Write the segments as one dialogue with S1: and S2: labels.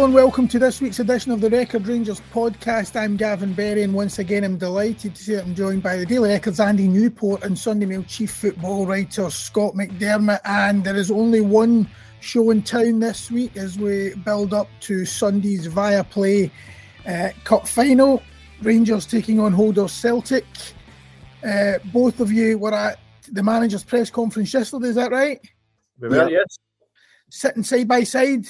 S1: Hello and welcome to this week's edition of the Record Rangers podcast. I'm Gavin Berry, and once again, I'm delighted to say that I'm joined by the Daily Record's Andy Newport and Sunday Mail chief football writer Scott McDermott. And there is only one show in town this week as we build up to Sunday's Viaplay uh, Cup final. Rangers taking on Holders Celtic. Uh, both of you were at the manager's press conference yesterday, is that right?
S2: We were, yeah. yes.
S1: Sitting side by side.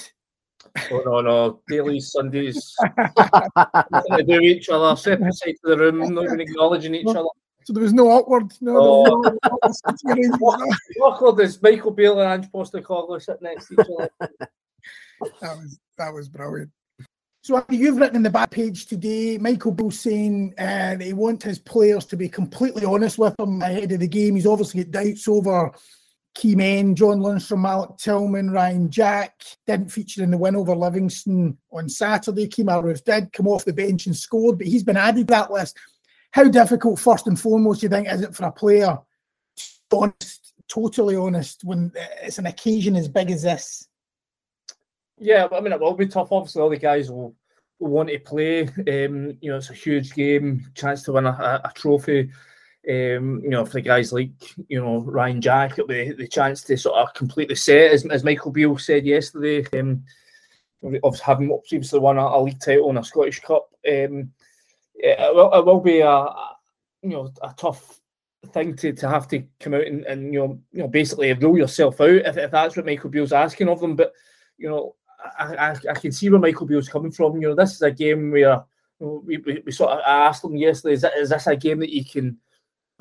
S2: Oh no, no, daily Sundays, to do each other, separate sides of the room, not even acknowledging each other.
S1: So there was no awkward, no, oh.
S2: no, no awkward is Michael Beale and Ange Postecoglou sitting next to each other.
S1: that was that was brilliant. So you've written in the back page today, Michael Beale saying uh, he wants his players to be completely honest with him ahead of the game. He's obviously got doubts over key men, John Lundstram, Malik Tillman, Ryan Jack, didn't feature in the win over Livingston on Saturday. Kemar Roofe did come off the bench and scored, but he's been added to that list. How difficult, first and foremost, do you think, is it for a player honest, totally honest, when it's an occasion as big as this?
S2: Yeah, I mean, it will be tough. Obviously, all the guys will, want to play. Um, you know, it's a huge game, chance to win a, a trophy. Um, you know, for the guys like you know Ryan Jack, the the chance to sort of completely set, as, as Michael Beale said yesterday, um, of having previously won a, a, league title and a Scottish Cup. Um, it, will, it will be a, you know a tough thing to, to have to come out and, and you know you know basically rule yourself out if, if that's what Michael Beale's asking of them. But you know, I, I, I can see where Michael Beale's coming from. You know, this is a game where we, we, we sort of asked them yesterday, is, is this a game that you can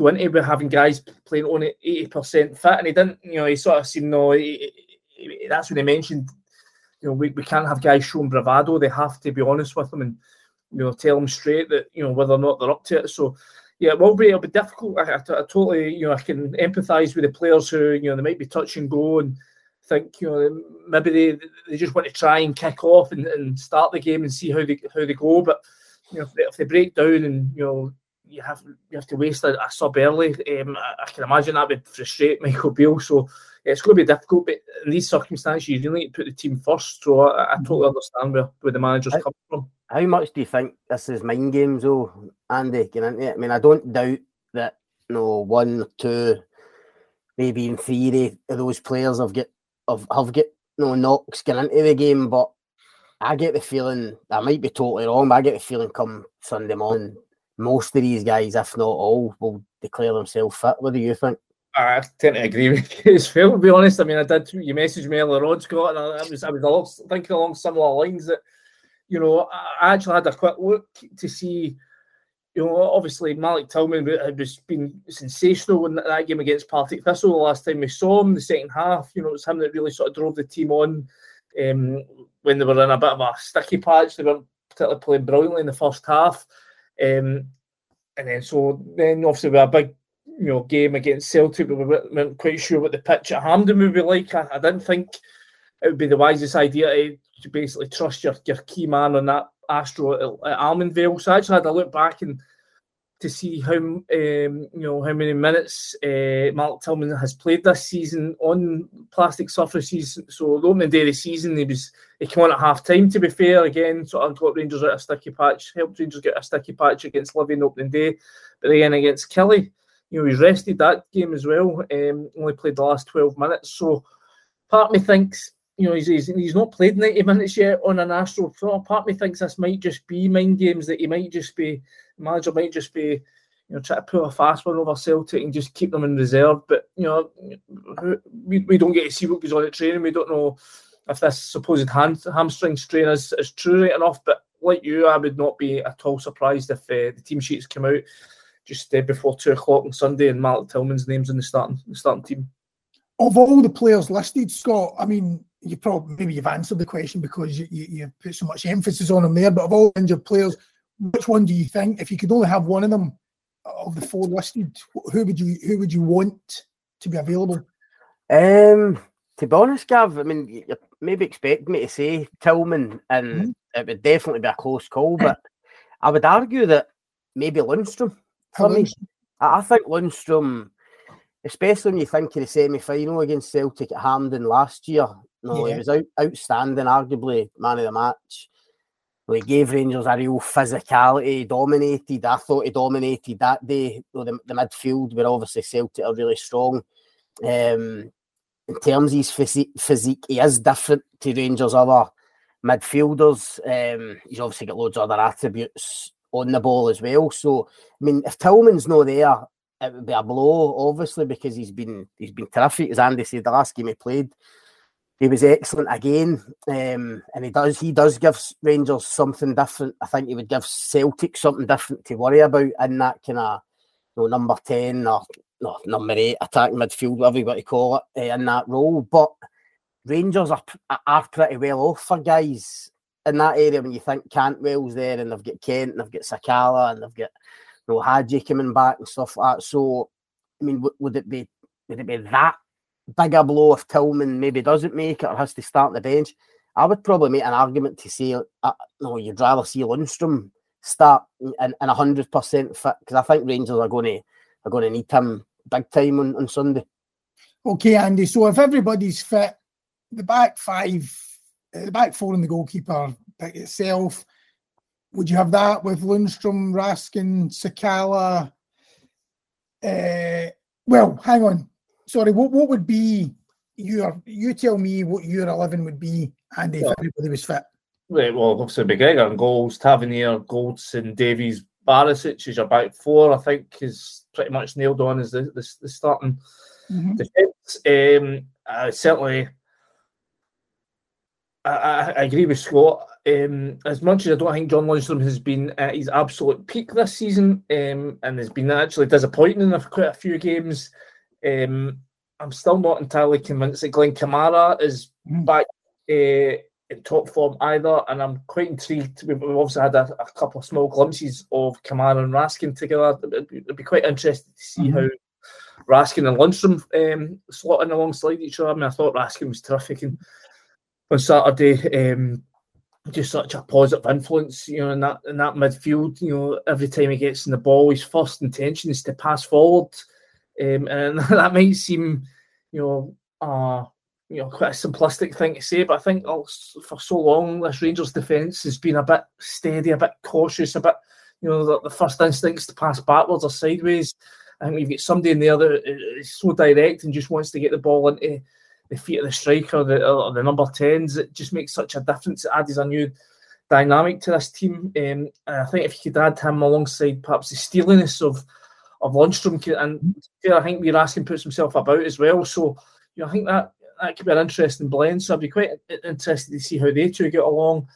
S2: go into with having guys playing only eighty percent fit, and he didn't. You know, he sort of seemed no. That's when he mentioned. You know, we, we can't have guys showing bravado. They have to be honest with them and you know tell them straight that you know whether or not they're up to it. So yeah, it will be it'll be difficult. I, I, I totally you know I can empathise with the players who you know they might be touch and go and think you know maybe they, they just want to try and kick off and, and start the game and see how they how they go. But you know if they, if they break down and you know you have you have to waste a, a sub early. Um, I, I, can imagine that would frustrate Michael Beale. So it's going to be difficult, but in these circumstances, you really need to put the team first. So I, I totally understand where, where the manager's
S3: how,
S2: coming from.
S3: How much do you think this is mind games, though, Andy? Can I mean, I don't doubt that you know one, two, maybe in theory, those players have get have have get you know knocks getting into the game, but I get the feeling I might be totally wrong, but I get the feeling come Sunday morning most of these guys, if not all, will declare themselves fit. What do you think?
S2: I tend to agree with you as well. To be honest, I mean, I did. You messaged me earlier on, Scott, and I, was I was thinking along similar lines that you know I actually had a quick look to see. You know, obviously Malik Tillman had just been sensational in that game against Partick Thistle the last time we saw him. The second half, you know, it was him that really sort of drove the team on. Um, when they were in a bit of a sticky patch, they weren't particularly playing brilliantly in the first half. Um, and then so then obviously had a big you know game against Celtic, we weren't quite sure what the pitch at Hampden would be like. I, I didn't think it would be the wisest idea to, to basically trust your, your key man on that Astro at, at Almondvale. So I actually had a look back and to see how um, you know how many minutes uh, Mark Tillman has played this season on plastic surfaces. So the opening day of the season, he was he came on at half time. To be fair, again, sort of got Rangers out a sticky patch, helped Rangers get a sticky patch against Livi opening day, but again against Killie, you know he's rested that game as well. Um, only played the last twelve minutes, so part of me thinks. You know, he's, he's, he's not played 90 minutes yet on an Astro. So part of me thinks this might just be mind games, that he might just be manager might just be, you know, try to pull a fast one over Celtic and just keep them in reserve. But you know, we, we don't get to see what goes on at training. We don't know if this supposed hand, hamstring strain is, is true right enough. But like you, I would not be at all surprised if uh, the team sheets come out just uh, before two o'clock on Sunday and Malik Tillman's name's in the starting the starting team.
S1: Of all the players listed, Scott, I mean, you probably maybe you've answered the question because you, you, you put so much emphasis on them there. But of all injured players, which one do you think, if you could only have one of them of the four listed, who would you who would you want to be available?
S3: Um, to be honest, Gav, I mean, you maybe expect me to say Tillman, and mm-hmm. it would definitely be a close call, but I would argue that maybe Lundstram for me. I think Lundstram, especially when you think of the semi final against Celtic at Hampden last year, No, yeah. he was out, outstanding, arguably man of the match. He gave Rangers a real physicality, he dominated. I thought he dominated that day. Though the, the midfield were obviously Celtic are really strong. Um, in terms of his physique, physique, he is different to Rangers' other midfielders. Um, he's obviously got loads of other attributes on the ball as well. So, I mean, if Tillman's not there, it would be a blow, obviously, because he's been he's been terrific. As Andy said, the last game he played, he was excellent again, um, and he does he does give Rangers something different. I think he would give Celtic something different to worry about in that kind of you know, number ten or no, number eight attacking midfield, whatever you want to call it, uh, in that role. But Rangers are are pretty well off for guys in that area when you think Cantwell's there and they've got Kent and they've got Sakala and they've got you know Hagi coming back and stuff like that. So I mean, would it be would it be that big a blow if Tillman maybe doesn't make it or has to start the bench? I would probably make an argument to say, uh, no, you'd rather see Lundstram start and a hundred percent fit because I think Rangers are going to are going to need him big time on, on Sunday.
S1: Okay, Andy. So if everybody's fit, the back five, uh, the back four, and the goalkeeper pick itself. Would you have that with Lundstram, Raskin, Sakala? Uh, well, hang on. Sorry, what, what would be your? You tell me what your eleven would be, Andy, if everybody was fit.
S2: Right, well, obviously McGregor and goals, Tavernier, Goldson, Davies, Barisic is your back four. I think is pretty much nailed on as the the, the starting mm-hmm. defence. Um, uh, certainly I, I, agree with Scott. Um, as much as I don't think John Lundstram has been at his absolute peak this season um, and has been actually disappointing in quite a few games, um, I'm still not entirely convinced that Glenn Kamara is mm. back uh, in top form either. And I'm quite intrigued. We've, obviously had a, a, couple of small glimpses of Kamara and Raskin together. It'd be, it'd be quite interesting to see mm-hmm. how Raskin and Lundstram um, slotting alongside each other. I mean, I thought Raskin was terrific and on Saturday. Um, just such a positive influence, you know, in that in that midfield. You know, every time he gets in the ball, his first intention is to pass forward, um, and that might seem, you know, uh, you know, quite a simplistic thing to say, but I think for so long this Rangers defence has been a bit steady, a bit cautious, a bit, you know, the, the first instincts to pass backwards or sideways. I think we've got somebody in the other is so direct and just wants to get the ball into the feet of the striker, the, or the number 10s. It just makes such a difference. It adds a new dynamic to this team. Um, and I think if you could add him alongside perhaps the steeliness of of Lundstram, and I think we're asking puts himself about as well. So you know, I think that that could be an interesting blend. So I'd be quite interested to see how they two get along.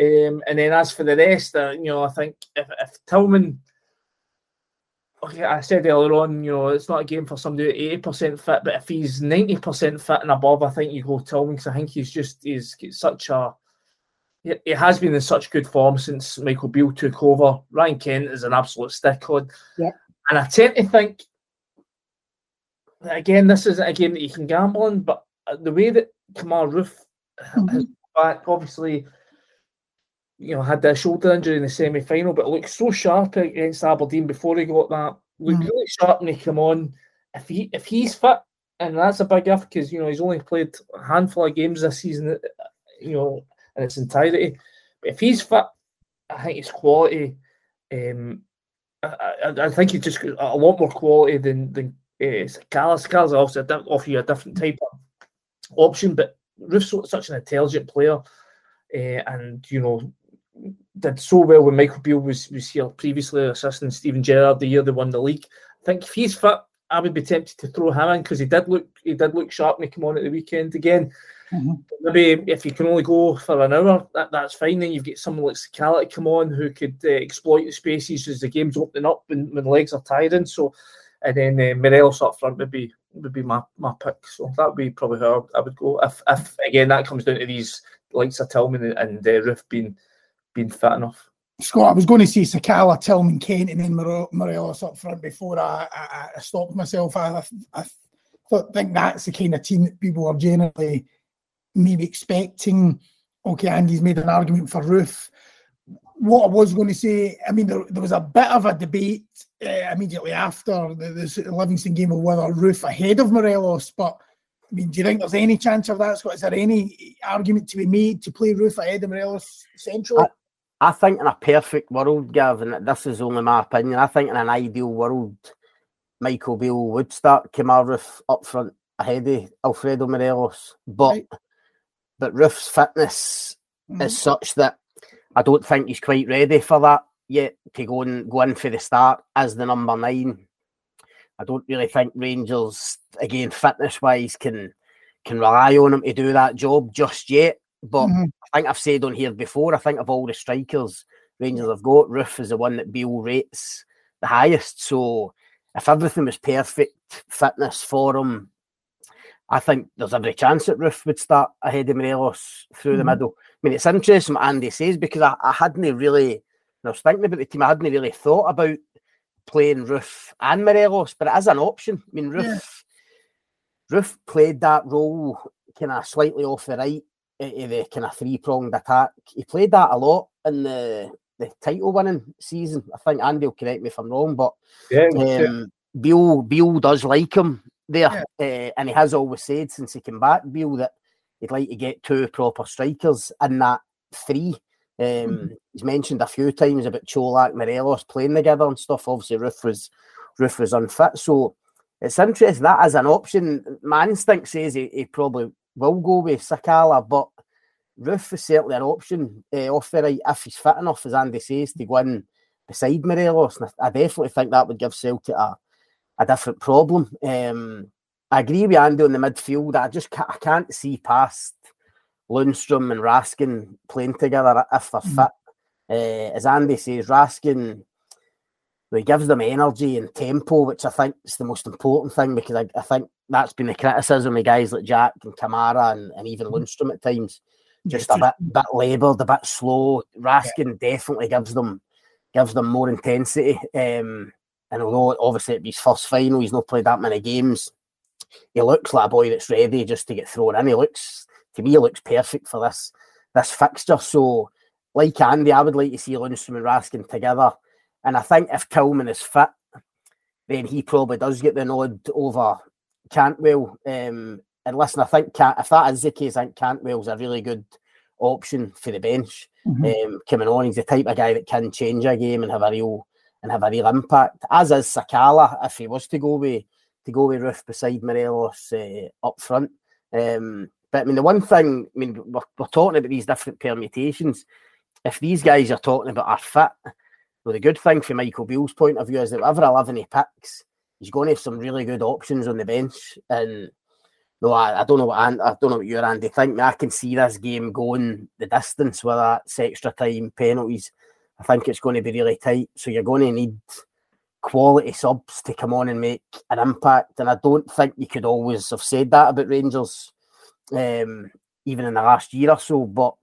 S2: Um, and then as for the rest, uh, you know, I think if, if Tillman okay, I said earlier on, you know, it's not a game for somebody 80% fit, but if he's 90% fit and above, I think you go Tillman because I think he's just he's such a he has been in such good form since Michael Beale took over. Ryan Kent is an absolute stick on.
S1: Yeah.
S2: And I tend to think again, this isn't a game that you can gamble on, but the way that Kemar Roofe mm-hmm. has back, obviously you know, had a shoulder injury in the semi final, but looked so sharp against Aberdeen before he got that. Looked mm. really sharp when he came on. If he if he's fit, and that's a big if because you know he's only played a handful of games this season, you know, in its entirety. But if he's fit, I think his quality. Um, I, I, think he's just a lot more quality than than uh, Callas. Also offer you a different type of option, but Roofe's such an intelligent player. Uh, and you know did so well when Michael Beale was, was here previously, assisting Steven Gerrard the year they won the league. I think if he's fit, I would be tempted to throw him in because he did look he did look sharp when he came on at the weekend again. Mm-hmm. Maybe if you can only go for an hour, that, that's fine. Then you've got someone like Sakala come on who could uh, exploit the spaces as the game's opening up when, when legs are tiring. So, and then uh, Morelos up front would be would be my, my pick. So that would be probably how I would go. If, if again that comes down to these likes of Tillman and, and uh, Roofe being been fit enough.
S1: Scott, I was going to say Sakala, Tillman, Kent, and then Morelos up front before I, I, I stopped myself. I, I, I think that's the kind of team that people are generally maybe expecting. Okay, Andy's made an argument for Roofe. What I was going to say, I mean, there, there was a bit of a debate uh, immediately after the, the Livingston game of whether Roofe ahead of Morelos, but I mean, do you think there's any chance of that, Scott? Is there any argument to be made to play Roofe ahead of Morelos centrally?
S3: I, I think in a perfect world, Gavin, this is only my opinion. I think in an ideal world, Michael Beale would start Kemar Roofe up front ahead of Alfredo Morelos. But right. But Roofe's fitness mm-hmm. is such that I don't think he's quite ready for that yet to go and go in for the start as the number nine. I don't really think Rangers, again, fitness wise, can can rely on him to do that job just yet. But mm-hmm. I think I've said on here before, I think of all the strikers Rangers have got, Roofe is the one that Beale rates the highest. So if everything was perfect fitness for him, I think there's every chance that Roofe would start ahead of Morelos through mm-hmm. the middle. I mean, it's interesting what Andy says because I, I hadn't really, I was thinking about the team, I hadn't really thought about playing Roofe and Morelos, but it is an option. I mean, Roofe, yeah. Roofe played that role kind of slightly off the right of the kind of three pronged attack. He played that a lot in the the title winning season. I think Andy will correct me if I'm wrong, but yeah, um, Beale, Beale does like him there, yeah. uh, and he has always said since he came back, Beale, that he'd like to get two proper strikers in that three. Um, mm-hmm. He's mentioned a few times about Čolak, Morelos playing together and stuff. Obviously, Roofe was Roofe was unfit, so it's interesting that as an option. My instinct says he, he probably will go with Sakala, but Roofe is certainly an option uh, off the right if he's fit enough, as Andy says, to go in beside Morelos. And I definitely think that would give Celtic a, a different problem. Um, I agree with Andy on the midfield. I just can't, I can't see past Lundstram and Raskin playing together if they're mm. fit. Uh, as Andy says, Raskin he gives them energy and tempo, which I think is the most important thing because I, I think that's been the criticism of guys like Jack and Kamara and, and even mm-hmm. At times. Just a bit bit laboured, a bit slow. Raskin yeah. definitely gives them gives them more intensity. Um, and although obviously it'd be his first final, he's not played that many games. He looks like a boy that's ready just to get thrown in. He looks to me, he looks perfect for this this fixture. So, like Andy, I would like to see Lundstram and Raskin together. And I think if Tillman is fit, then he probably does get the nod over Cantwell. Um, and listen, I think if that is the case, I think Cantwell's a really good option for the bench. Mm-hmm. Um, coming on, he's the type of guy that can change a game and have a real and have a real impact. As is Sakala, if he was to go with to go with Roofe beside Morelos uh, up front. Um, but I mean, the one thing, I mean, we're, we're, talking about these different permutations. If these guys are talking about are fit, well, the good thing from Michael Beale's point of view is that whatever 11 he picks, he's going to have some really good options on the bench. And no, I, I don't know what I, I don't know what you're Andy think. I can see this game going the distance with that extra time penalties. I think it's going to be really tight. So you're going to need quality subs to come on and make an impact. And I don't think you could always have said that about Rangers, um, even in the last year or so. But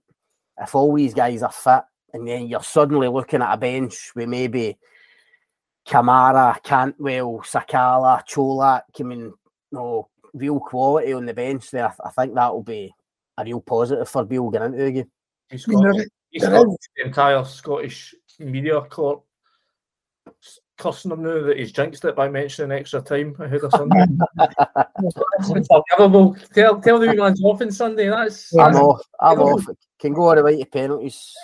S3: if all these guys are fit, and then you're suddenly looking at a bench with maybe Kamara, Cantwell, Sakala, Cholak, I mean, know, real quality on the bench there. I think that will be a real positive for Beale getting into the game.
S2: He's got, he's got the entire Scottish media corps cussing him now that he's jinxed it by mentioning extra time ahead of Sunday. unforgivable. Tell, tell the man's off on Sunday. That's,
S3: I'm that's off. I'm off. Can go all the way to penalties.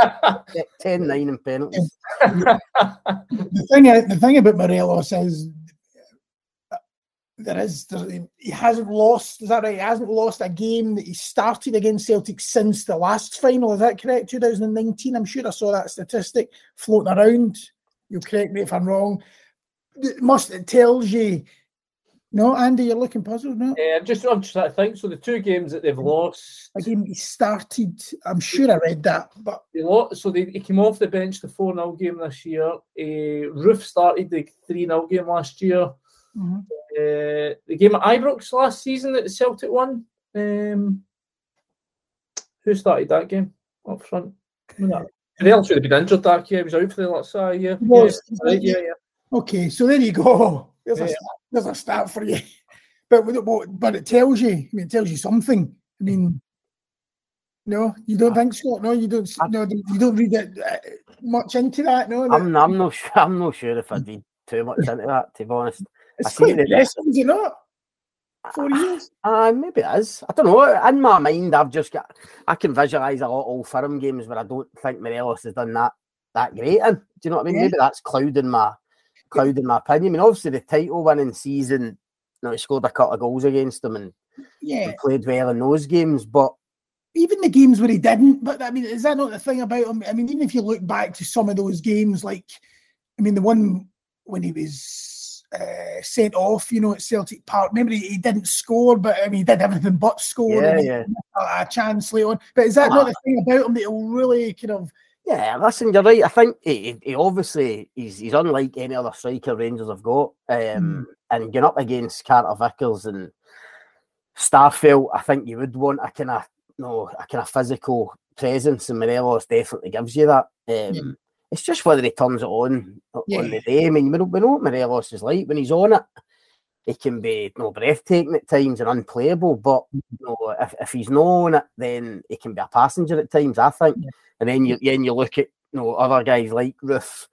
S3: 10 9 in penalties.
S1: the, thing, uh, the thing about Morelos is there is there, he hasn't lost. Is that right? He hasn't lost a game that he started against Celtic since the last final. Is that correct? 2019. I'm sure I saw that statistic floating around. You'll correct me if I'm wrong. It must it tells you. No, Andy, you're looking puzzled, no?
S2: Yeah, I'm just, I'm just I think so. The two games that they've lost.
S1: A game he started, I'm sure I read that, but
S2: they lost, so they, he came off the bench the 4 0 game this year. Uh, Roofe started the 3 0 game last year. Mm-hmm. Uh, the game at Ibrox last season that the Celtic won. Um, who started that game up front? Real should have been injured that year. He was out for the last uh, year. Yeah,
S1: right, yeah, yeah. Okay, so there you go. There's, yeah. a, there's a start for you. But but it tells you. I mean, it tells you something. I mean, no, you don't think so? No, you don't. No, you don't read it uh, much into that. No,
S3: I'm, I'm not sure. I'm not sure if I read too much into that. To be honest,
S1: it's quite impressive, is it not? four years.
S3: Uh, maybe it is. I don't know. In my mind, I've just got. I can visualise a lot of old firm games where I don't think Morelos has done that that great. And do you know what I mean? Yeah. Maybe that's clouding my clouding my opinion. I mean, obviously the title winning season, you know, he scored a couple of goals against them and yeah, played well in those games. But
S1: even the games where he didn't, but I mean, is that not the thing about him? I mean, even if you look back to some of those games, like I mean, the one when he was uh, sent off, you know, at Celtic Park. Remember, he, he didn't score, but I mean, he did everything but score.
S3: Yeah, yeah.
S1: A, a, chance later on. But is that not the thing about him that he'll really kind of
S3: yeah, listen, you're right. I think he, he obviously he's he's unlike any other striker Rangers have got. Um, mm. And getting up against Carter Vickers and Starfelt, I think you would want a kind of know, a kind of physical presence, and Morelos definitely gives you that. Um. It's just whether he turns it on yeah. on the day. I mean, we know, we know what Morelos is like when he's on it. He can be you know, breathtaking at times and unplayable, but you know, if, if he's not on it, then he can be a passenger at times. I think. Yeah. And then you then you look at you know other guys like Roofe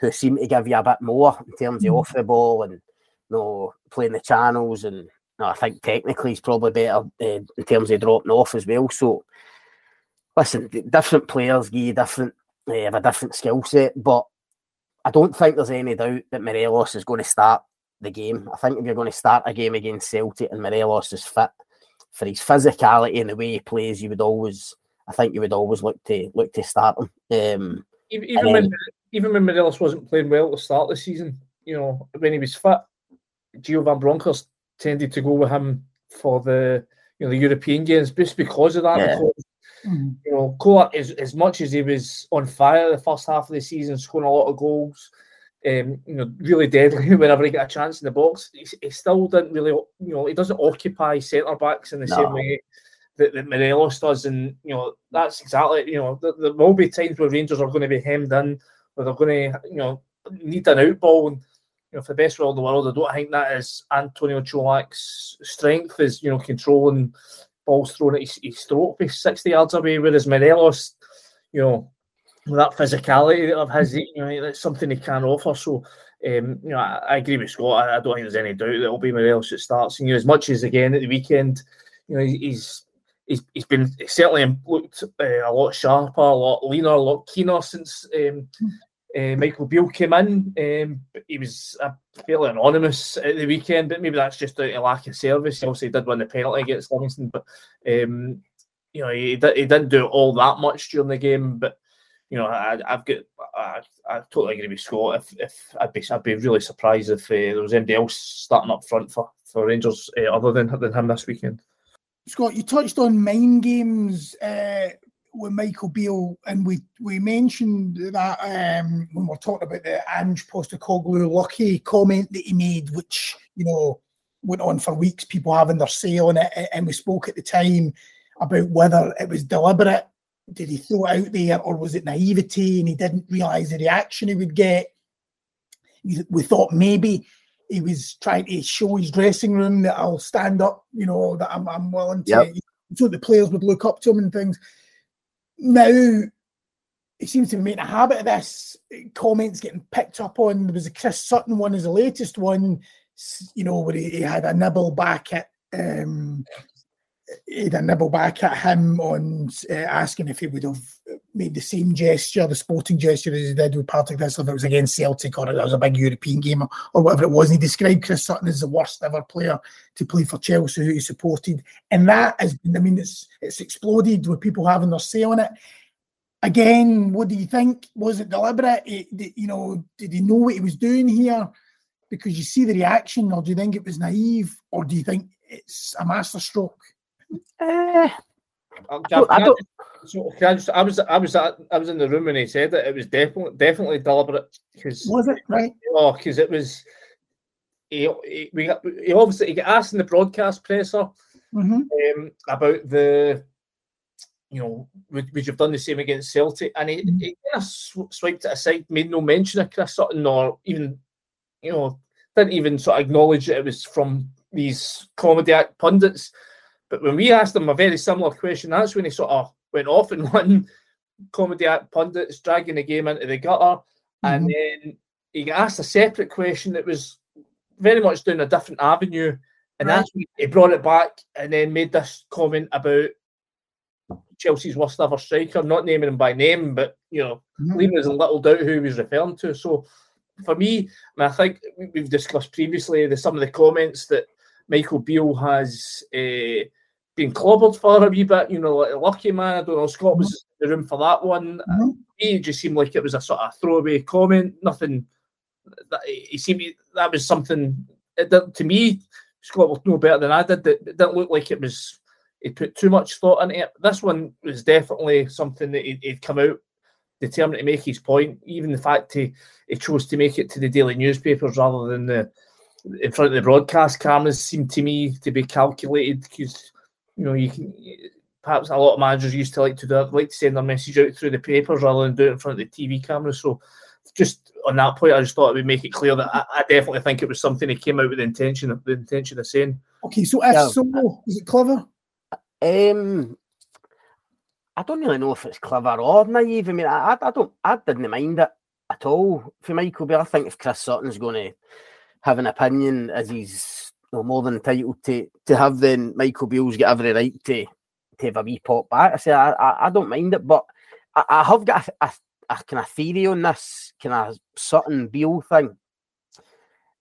S3: who seem to give you a bit more in terms of mm. off the ball and you know playing the channels and you know, I think technically he's probably better uh, in terms of dropping off as well. So listen, different players give you different have a different skill set, but I don't think there's any doubt that Morelos is going to start the game. I think if you're going to start a game against Celtic and Morelos is fit for his physicality and the way he plays, you would always I think you would always look to look to start him. Um,
S2: even even when even when Morelos wasn't playing well at the start of the season, you know, when he was fit, Gio Van Bronckhorst tended to go with him for the you know the European games just because of that. Yeah. Because, mm-hmm. you know, Kola, as, as much as he was on fire the first half of the season, scoring a lot of goals, um, you know, really deadly whenever he got a chance in the box, he, he still didn't really, you know, he doesn't occupy centre backs in the no. same way that, that Morelos does, and you know that's exactly you know there, there will be times where Rangers are going to be hemmed in, where they're going to you know need an outball, and you know for the best world in the world, I don't think that is Antonio Cholak's strength is you know controlling balls thrown at his, his throat, be sixty yards away, whereas Morelos, you know. That physicality of his, you know, that's something he can offer. So, um, you know, I, I, agree with Scott. I, I, don't think there's any doubt that it'll be Morelos that starts. And you know, as much as again at the weekend, you know, he's he's, he's been certainly looked uh, a lot sharper, a lot leaner, a lot keener since um, uh, Michael Beale came in. Um, he was uh, fairly anonymous at the weekend, but maybe that's just a lack of service. He also did win the penalty against Livingston, but um, you know he, he didn't do all that much during the game. But you know I, have got I, I, totally agree with Scott. If, if I'd be I'd be really surprised if uh, there was anybody else starting up front for for Rangers other than than him this weekend.
S1: Scott, you touched on mind games uh, with Michael Beale, and we we mentioned that um, when we are talking about the Ange Postecoglou lucky comment that he made, which you know went on for weeks, people having their say on it, and we spoke at the time about whether it was deliberate. Did he throw it out there, or was it naivety, and he didn't realise the reaction he would get? We thought maybe he was trying to show his dressing room that I'll stand up, you know, that I'm, I'm willing to, yep. so the players would look up to him and things. Now, he seems to be making a habit of this. Comments getting picked up on. There was a Chris Sutton one, as the latest one, you know, where he, he had a nibble back at um, he had a nibble back at him on uh, asking if he would have made the same gesture, the sporting gesture as he did with Partick Thistle if it was against Celtic or it was a big European game or, or whatever it was. And he described Chris Sutton as the worst ever player to play for Chelsea who he supported. And that has been, I mean, it's it's exploded with people having their say on it. Again, what do you think? Was it deliberate? It, you know, did he know what he was doing here? Because you see the reaction, or do you think it was naive, or do you think it's a masterstroke?
S3: Uh,
S2: I, don't. So, I, just, I was I was I was in the room when he said it. It was definitely definitely deliberate
S1: because was it right?
S2: Oh, because it was. He, he, we got, he obviously he got asked in the broadcast presser mm-hmm. um, about the, you know, would, would you have done the same against Celtic? And he, mm-hmm. he kind of sw- swiped it aside, made no mention of Chris Sutton, or even, you know, didn't even sort of acknowledge that it was from these comedy act pundits. But when we asked him a very similar question, that's when he sort of went off and one comedy act pundits dragging the game into the gutter. Mm-hmm. And then he got asked a separate question that was very much down a different avenue. And right. that's he brought it back and then made this comment about Chelsea's worst ever striker, not naming him by name, but you know, mm-hmm. leaving us in little doubt who he was referring to. So for me, I, mean, I think we've discussed previously the some of the comments that Michael Beale has uh, been clobbered for a wee bit. You know, like lucky man. I don't know. Scott was mm-hmm. in the room for that one. Mm-hmm. It just seemed like it was a sort of throwaway comment. Nothing. That, he seemed that was something it, to me. Scott will no better than I did. It didn't look like it was. He put too much thought into it. This one was definitely something that he'd, he'd come out determined to make his point. Even the fact he, he chose to make it to the daily newspapers rather than the in front of the broadcast cameras seemed to me to be calculated because you know you can perhaps a lot of managers used to like to do like to send their message out through the papers rather than do it in front of the TV cameras. So just on that point, I just thought it would make it clear that I, I definitely think it was something he came out with the intention of the intention of saying.
S1: Okay, so if yeah. so, is it clever?
S3: Um, I don't really know if it's clever or naive. I mean, I, I don't, I didn't mind it at all for Michael Beale. I think if Chris Sutton's going to have an opinion as he's know, more than entitled to to have, then Michael Beale's got every right to to have a wee pop back. I say I, I, I don't mind it, but I, I have got a, a, a kind of theory on this kind of Sutton Beale thing,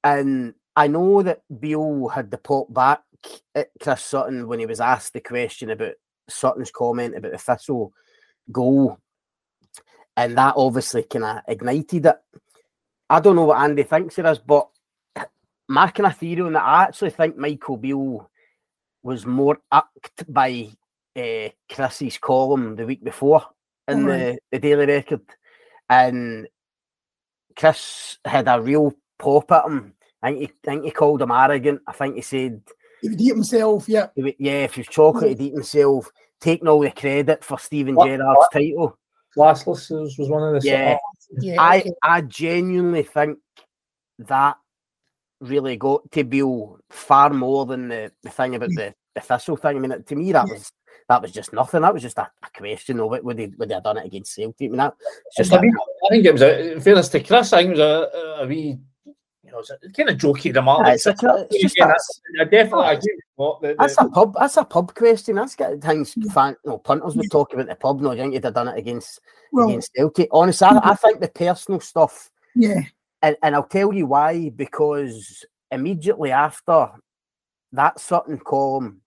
S3: and I know that Beale had the pop back at Chris Sutton when he was asked the question about Sutton's comment about the Thistle goal, and that obviously kind of ignited it. I don't know what Andy thinks of this, but my kind of theory on that, I actually think Michael Beale was more upped by uh, Chris's column the week before in the, the Daily Record, and Chris had a real pop at him. I think he, I think he called him arrogant. I think he said
S1: he would eat himself, yeah.
S3: Would, yeah, if he's chocolate, he'd eat himself, taking all the credit for Steven what, Gerrard's what? title.
S2: Classless was, was one of the
S3: yeah. yeah I, okay. I genuinely think that really got to Beale far more than the, the thing about mm. the, the thistle thing. I mean, to me, that was that was just nothing. That was just a, a question of it. Would they would they have done it against Celtic? I mean, that just.
S2: I, mean, I think it was a fairness to Chris. I think it was a, a wee you know, it's a kind of jokey remark. Yeah, it's, it's, it's just again, that's, I definitely oh. agree
S3: with the, the, That's a pub. That's a pub question. That's got things. Mm. Fan, no punters would talk about the pub. No, I think you'd have done it against well, against Celtic. Honestly, I, I, think the personal stuff.
S1: Yeah.
S3: And, and I'll tell you why. Because immediately after that certain column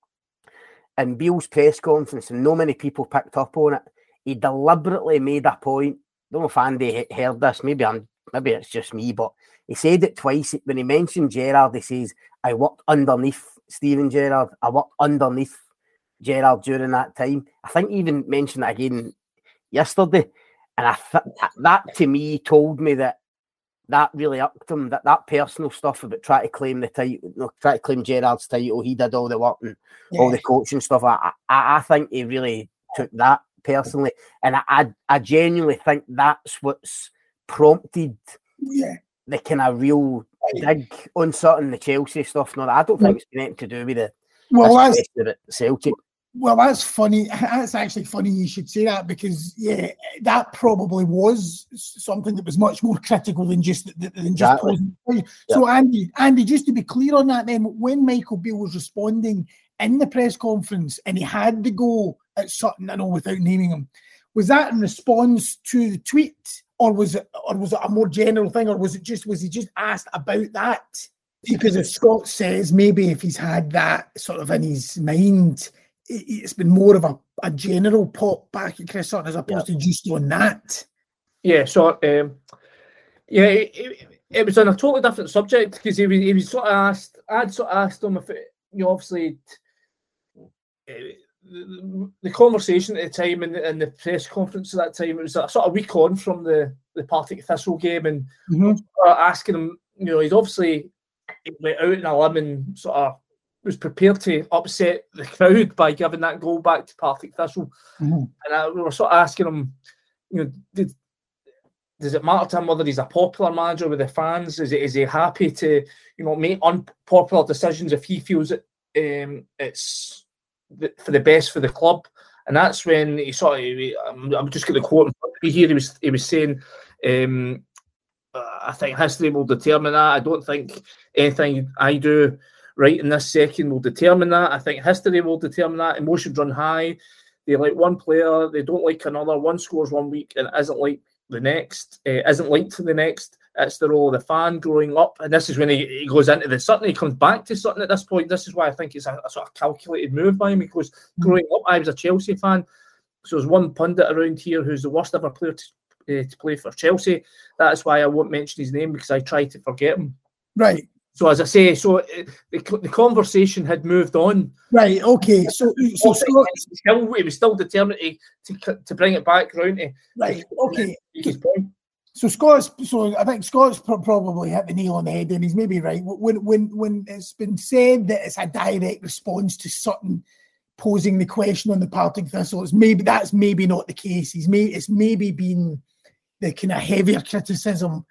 S3: and Beale's press conference, and no many people picked up on it, he deliberately made a point. I don't know if Andy heard this. Maybe I'm. Maybe it's just me, but he said it twice. When he mentioned Gerrard, he says, I worked underneath Steven Gerrard. I worked underneath Gerrard during that time. I think he even mentioned it again yesterday. And I th- that to me told me that that really upped him. That that personal stuff about trying to claim the title, know, try to claim Gerrard's title. He did all the work and yeah. all the coaching stuff. I, I, I think he really took that personally, and I I, I genuinely think that's what's prompted
S1: yeah
S3: the kind of real dig on certain the Chelsea stuff. No, I don't think mm. it's anything to do with the well, that's, Celtic.
S1: Well, that's funny. That's actually funny you should say that because yeah, that probably was something that was much more critical than just than just exactly. So Andy, Andy, just to be clear on that, then when Michael Beale was responding in the press conference and he had to go at Sutton, I know without naming him, was that in response to the tweet or was it or was it a more general thing, or was it just was he just asked about that? Because if Scott says, maybe if he's had that sort of in his mind, it, has been more of a, a general pop back at Chris Sutton as opposed yeah. to just on that.
S2: Yeah, so um, yeah, it, it, was on a totally different subject because he was, he was sort of asked. I'd sort of asked him if it, you know, obviously. Uh, the, the conversation at the time and the, and the press conference at that time, it was a sort of week on from the, the Partick Thistle game and mm-hmm. asking him, you know, he's obviously he went out in a limb and sort of was prepared to upset the crowd by giving that goal back to Partick Thistle. Mm-hmm. And I, we were sort of asking him, you know, did, does it matter to him whether he's a popular manager with the fans? Is, it, is he happy to, you know, make unpopular decisions if he feels it um, it's for the best for the club. And that's when he sort of, I'm, I'm just going to quote him here. He was he was saying, um, I think history will determine that. I don't think anything I do right in this second will determine that. I think history will determine that. Emotions run high. They like one player, they don't like another. One scores one week and isn't like the next, uh, isn't linked to the next. It's the role of the fan growing up. And this is when he, he goes into the Sutton. He comes back to Sutton at this point. This is why I think it's a, a sort of calculated move by him because mm-hmm. growing up, I was a Chelsea fan. So there's one pundit around here who's the worst ever player to, uh, to play for Chelsea. That's why I won't mention his name because I try to forget him.
S1: Right.
S2: So as I say, so uh, the, the conversation had moved on.
S1: Right. Okay. So so Scott,
S2: still, he was still determined to, to, to bring it back round to
S1: right. Okay. So Scott's so I think Scott's probably hit the nail on the head, and he's maybe right. When when when it's been said that it's a direct response to Sutton posing the question on the Partick Thistle, it's maybe that's maybe not the case. He's may it's maybe been the kind of heavier criticism,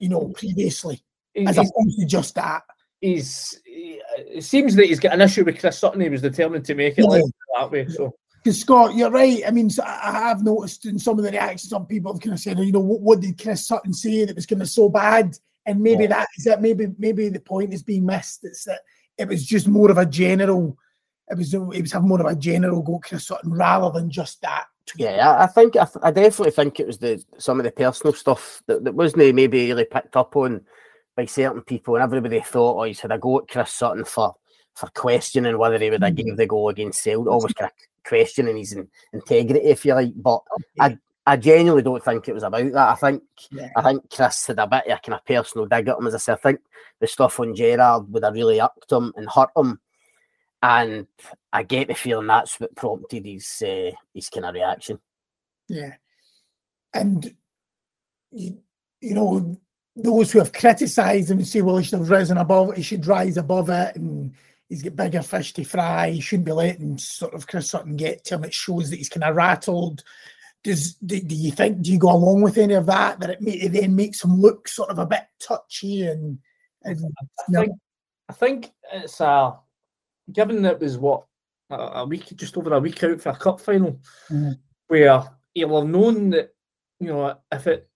S1: you know, previously as opposed to just that.
S2: He's. It seems that he's got an issue with Chris Sutton. He was determined to make it yeah. like that way. So.
S1: Because Scott, you're right. I mean, I have noticed in some of the reactions, some people have kind of said, oh, you know, what, what did Chris Sutton say that was going to so bad? And maybe yeah. that is that. Maybe maybe the point is being missed. It's that it was just more of a general. It was it was having more of a general go Chris Sutton rather than just that.
S3: Yeah, I think I, I definitely think it was the some of the personal stuff that, that wasn't maybe really picked up on by certain people, and everybody thought, oh, he's had a go at Chris Sutton for for questioning whether he would have mm-hmm. gave the goal against Sale. Always kind of questioning his in, integrity, if you like. But okay. I I genuinely don't think it was about that. I think yeah. I think Chris had a bit of a kind of personal dig at him. As I said, I think the stuff on Gerrard would have really upped him and hurt him. And I get the feeling that's what prompted his uh, his kind of reaction.
S1: Yeah, and you, you know those who have criticised him and say, well, he should have risen above it, he should rise above it, and he's got bigger fish to fry. He shouldn't be letting sort of Chris Sutton get to him. It shows that he's kind of rattled. Does do, do, you think do you go along with any of that? That it, may, it then makes him look sort of a bit touchy and and
S2: I think, I think it's uh given that it was what a, week just over a week out for a cup final, mm. where he'll have known that you know if it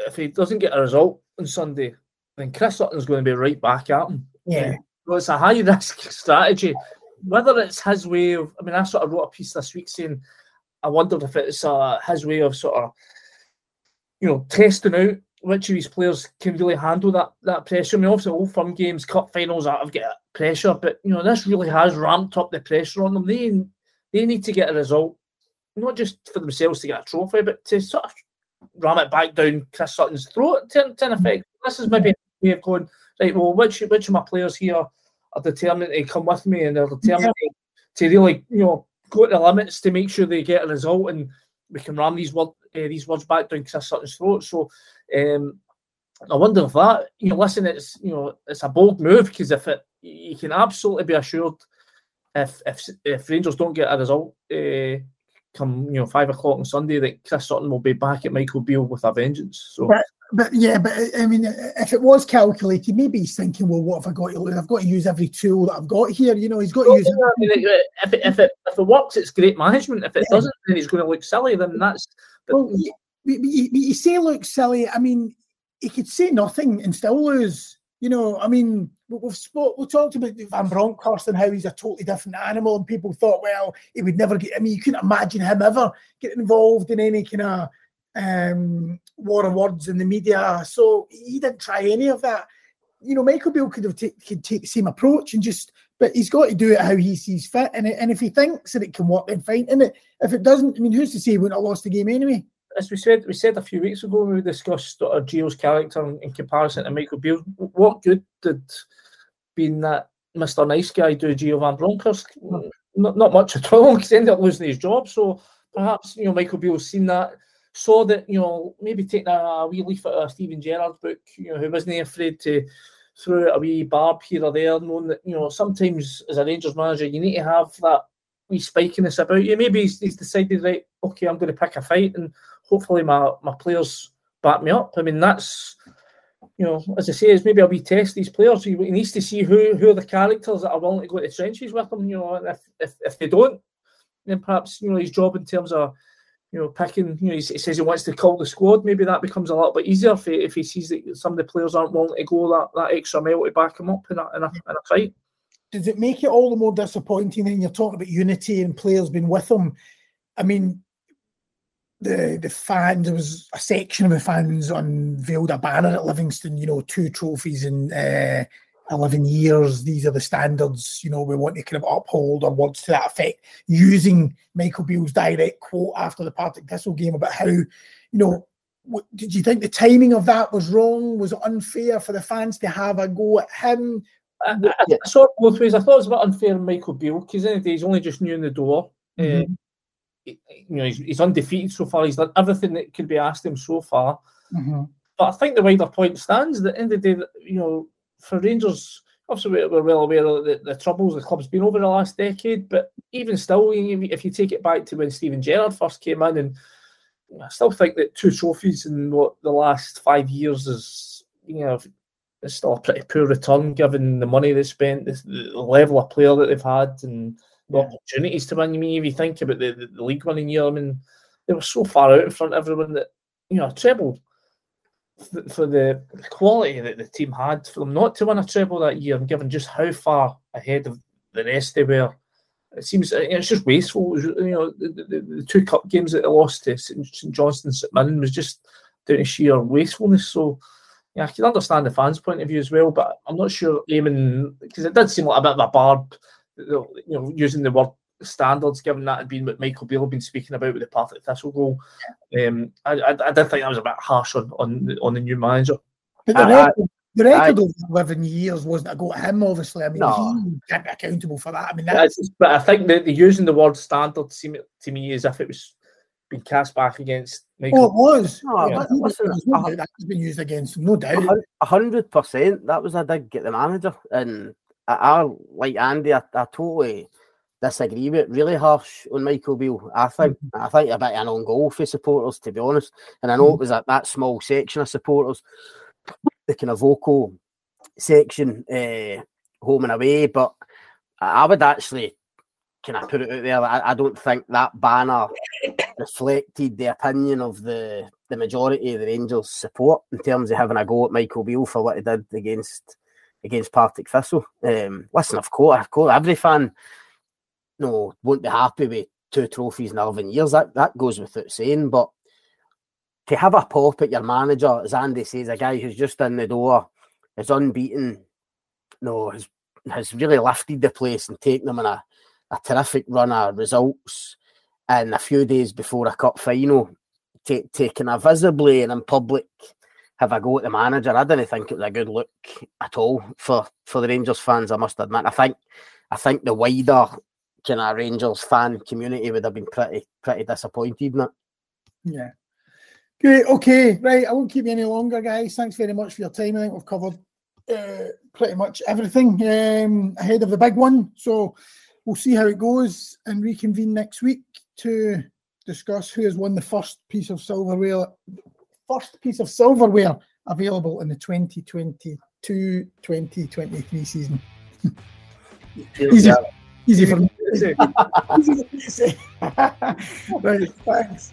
S2: if he doesn't get a result on Sunday, then Chris Sutton's going to be right back at him.
S1: Yeah.
S2: So it's a high risk strategy. Whether it's his way of, I mean, I sort of wrote a piece this week saying I wondered if it's uh, his way of sort of, you know, testing out which of his players can really handle that that pressure. I mean, obviously, old firm games, cup finals, I've got pressure, but you know, this really has ramped up the pressure on them. They they need to get a result, not just for themselves to get a trophy, but to sort of ram it back down Chris Sutton's throat to, to an effect. This is maybe a way of going, right, well, which which of my players here are determined to come with me and they're determined yeah. to, really, you know, go to the limits to make sure they get a result and we can ram these word, uh, these words back down Chris Sutton's throat. So um, I wonder if that, you know, listen, it's you know, it's a bold move because if it, you can absolutely be assured if if if Rangers don't get a result uh, come you know five o'clock on Sunday that Chris Sutton will be back at Michael Beale with a vengeance. So.
S1: But, but yeah, but I mean, if it was calculated, maybe he's thinking, well, what have I got to lose? I've got to use every tool that I've got here. You know, he's got to use.
S2: I mean, if it, if it if it works, it's great management. If it yeah. doesn't, then he's going to look silly. Then that's.
S1: But, well, you, you, you say look silly. I mean, he could say nothing and still lose. You know, I mean, we've spoke, we talked about Van Bronckhorst and how he's a totally different animal, and people thought, well, he would never get. I mean, you couldn't imagine him ever getting involved in any kind of um, war of words in the media. So he didn't try any of that. You know, Michael Beale could have t- could take the same approach and just, but he's got to do it how he sees fit. And, and if he thinks that it can work, then fine. And if it doesn't, I mean, who's to say he wouldn't have lost the game anyway?
S2: As we said, we said a few weeks ago when we discussed of Gio's character in, in comparison to Michael Beale. What good did being that Mr. Nice Guy do Gio Van Bronckhorst? Hmm. Not, not much at all. He ended up losing his job. So perhaps you know Michael Beale's seen that, saw that you know maybe taking a, a wee leaf out of Steven Gerrard's book, you know, who wasn't afraid to throw a wee barb here or there, knowing that you know sometimes as a Rangers manager you need to have that wee spikiness about you. Maybe he's, he's decided right, okay, I'm going to pick a fight and hopefully my, my players back me up. I mean, that's, you know, as I say, is maybe a wee test these players. He, he, needs to see who who are the characters that are willing to go to the trenches with him. You know, and if, if, if they don't, then perhaps, you know, his job in terms of, you know, picking, you know, he, he says he wants to call the squad. Maybe that becomes a little bit easier if he, if he sees that some of the players aren't willing to go that, that extra mile to back him up in a, in a, in a fight.
S1: does it make it all the more disappointing when you're talking about unity and players being with them? I mean, the the fans there was a section of the fans unveiled a banner at Livingston, you know, two trophies in uh, 11 years. These are the standards, you know, we want to kind of uphold or words to that effect, using Michael Beale's direct quote after the Partick Thistle game about how, you know, what, did you think the timing of that was wrong? Was it unfair for the fans to have a go at him?
S2: I, I, I saw it both ways. I thought it was a bit unfair Michael Beale because he's only just new in the door. Mm-hmm. Uh, you know, he's, he's, undefeated so far. He's done everything that could be asked him so far.
S1: Mm-hmm.
S2: But I think the wider point stands. At the end of the day, you know, for Rangers, obviously we're well aware of the, the troubles the club's been over the last decade. But even still, if you take it back to when Steven Gerrard first came in, and I still think that two trophies in what the last five years is, you know, it's still a pretty poor return given the money they spent, the, the level of player that they've had, and the opportunities to win. I mean, if you think about the, the, the, league winning year, I mean, they were so far out in front of everyone that, you know, a treble for the quality that the team had, for them not to win a treble that year, and given just how far ahead of the rest they were, it seems uh, it's just wasteful. You know, the, the, the two cup games that they lost to St. Johnstone St Mirren was just down to sheer wastefulness. So, yeah, I can understand the fans' point of view as well, but I'm not sure aiming because it did seem like a bit of a barb you know, using the word standards, given that had been what Michael Beale had been speaking about with the Partick Thistle goal. Um, I, I, I, did think that was a bit harsh on on, on the new manager.
S1: But the record, I, the record of 11 years wasn't a go at him, obviously. I mean, no. he can't be accountable for that. I mean, that's...
S2: but I think that the using the word standard seemed to me as if it was being cast back against Michael.
S1: Oh, it was. No, yeah. listen, no that's been used against no doubt.
S3: A hundred percent. That was a dig at the manager, and I, I like Andy. I, I, totally disagree with. Really harsh on Michael Beale. I think mm-hmm. I think a bit an on goal for supporters, to be honest. And I know mm-hmm. it was that, that small section of supporters, the kind of vocal section, uh, home and away. But I would actually can I put it out there? I, I don't think that banner reflected the opinion of the the majority of the Rangers support in terms of having a go at Michael Beale for what he did against against Partick Thistle. Um, listen, of course, of course, every fan no won't be happy with two trophies in 11 years. That that goes without saying. But to have a pop at your manager, as Andy says, a guy who's just in the door, is unbeaten, no, has has really lifted the place and taken them in a, a terrific run of results. And a few days before a cup final, t- taking a visibly and in public have a go at the manager. I didn't think it was a good look at all for for the Rangers fans. I must admit. I think I think the wider kind of Rangers fan community would have been pretty pretty disappointed in it.
S1: Yeah. Great. Okay. Right. I won't keep you any longer, guys. Thanks very much for your time. I think we've covered uh, pretty much everything um, ahead of the big one. So we'll see how it goes and reconvene next week to discuss who has won the first piece of silverware first piece of silverware available in the 2022-2023 season. easy, easy for me. easy for me to say. right, thanks.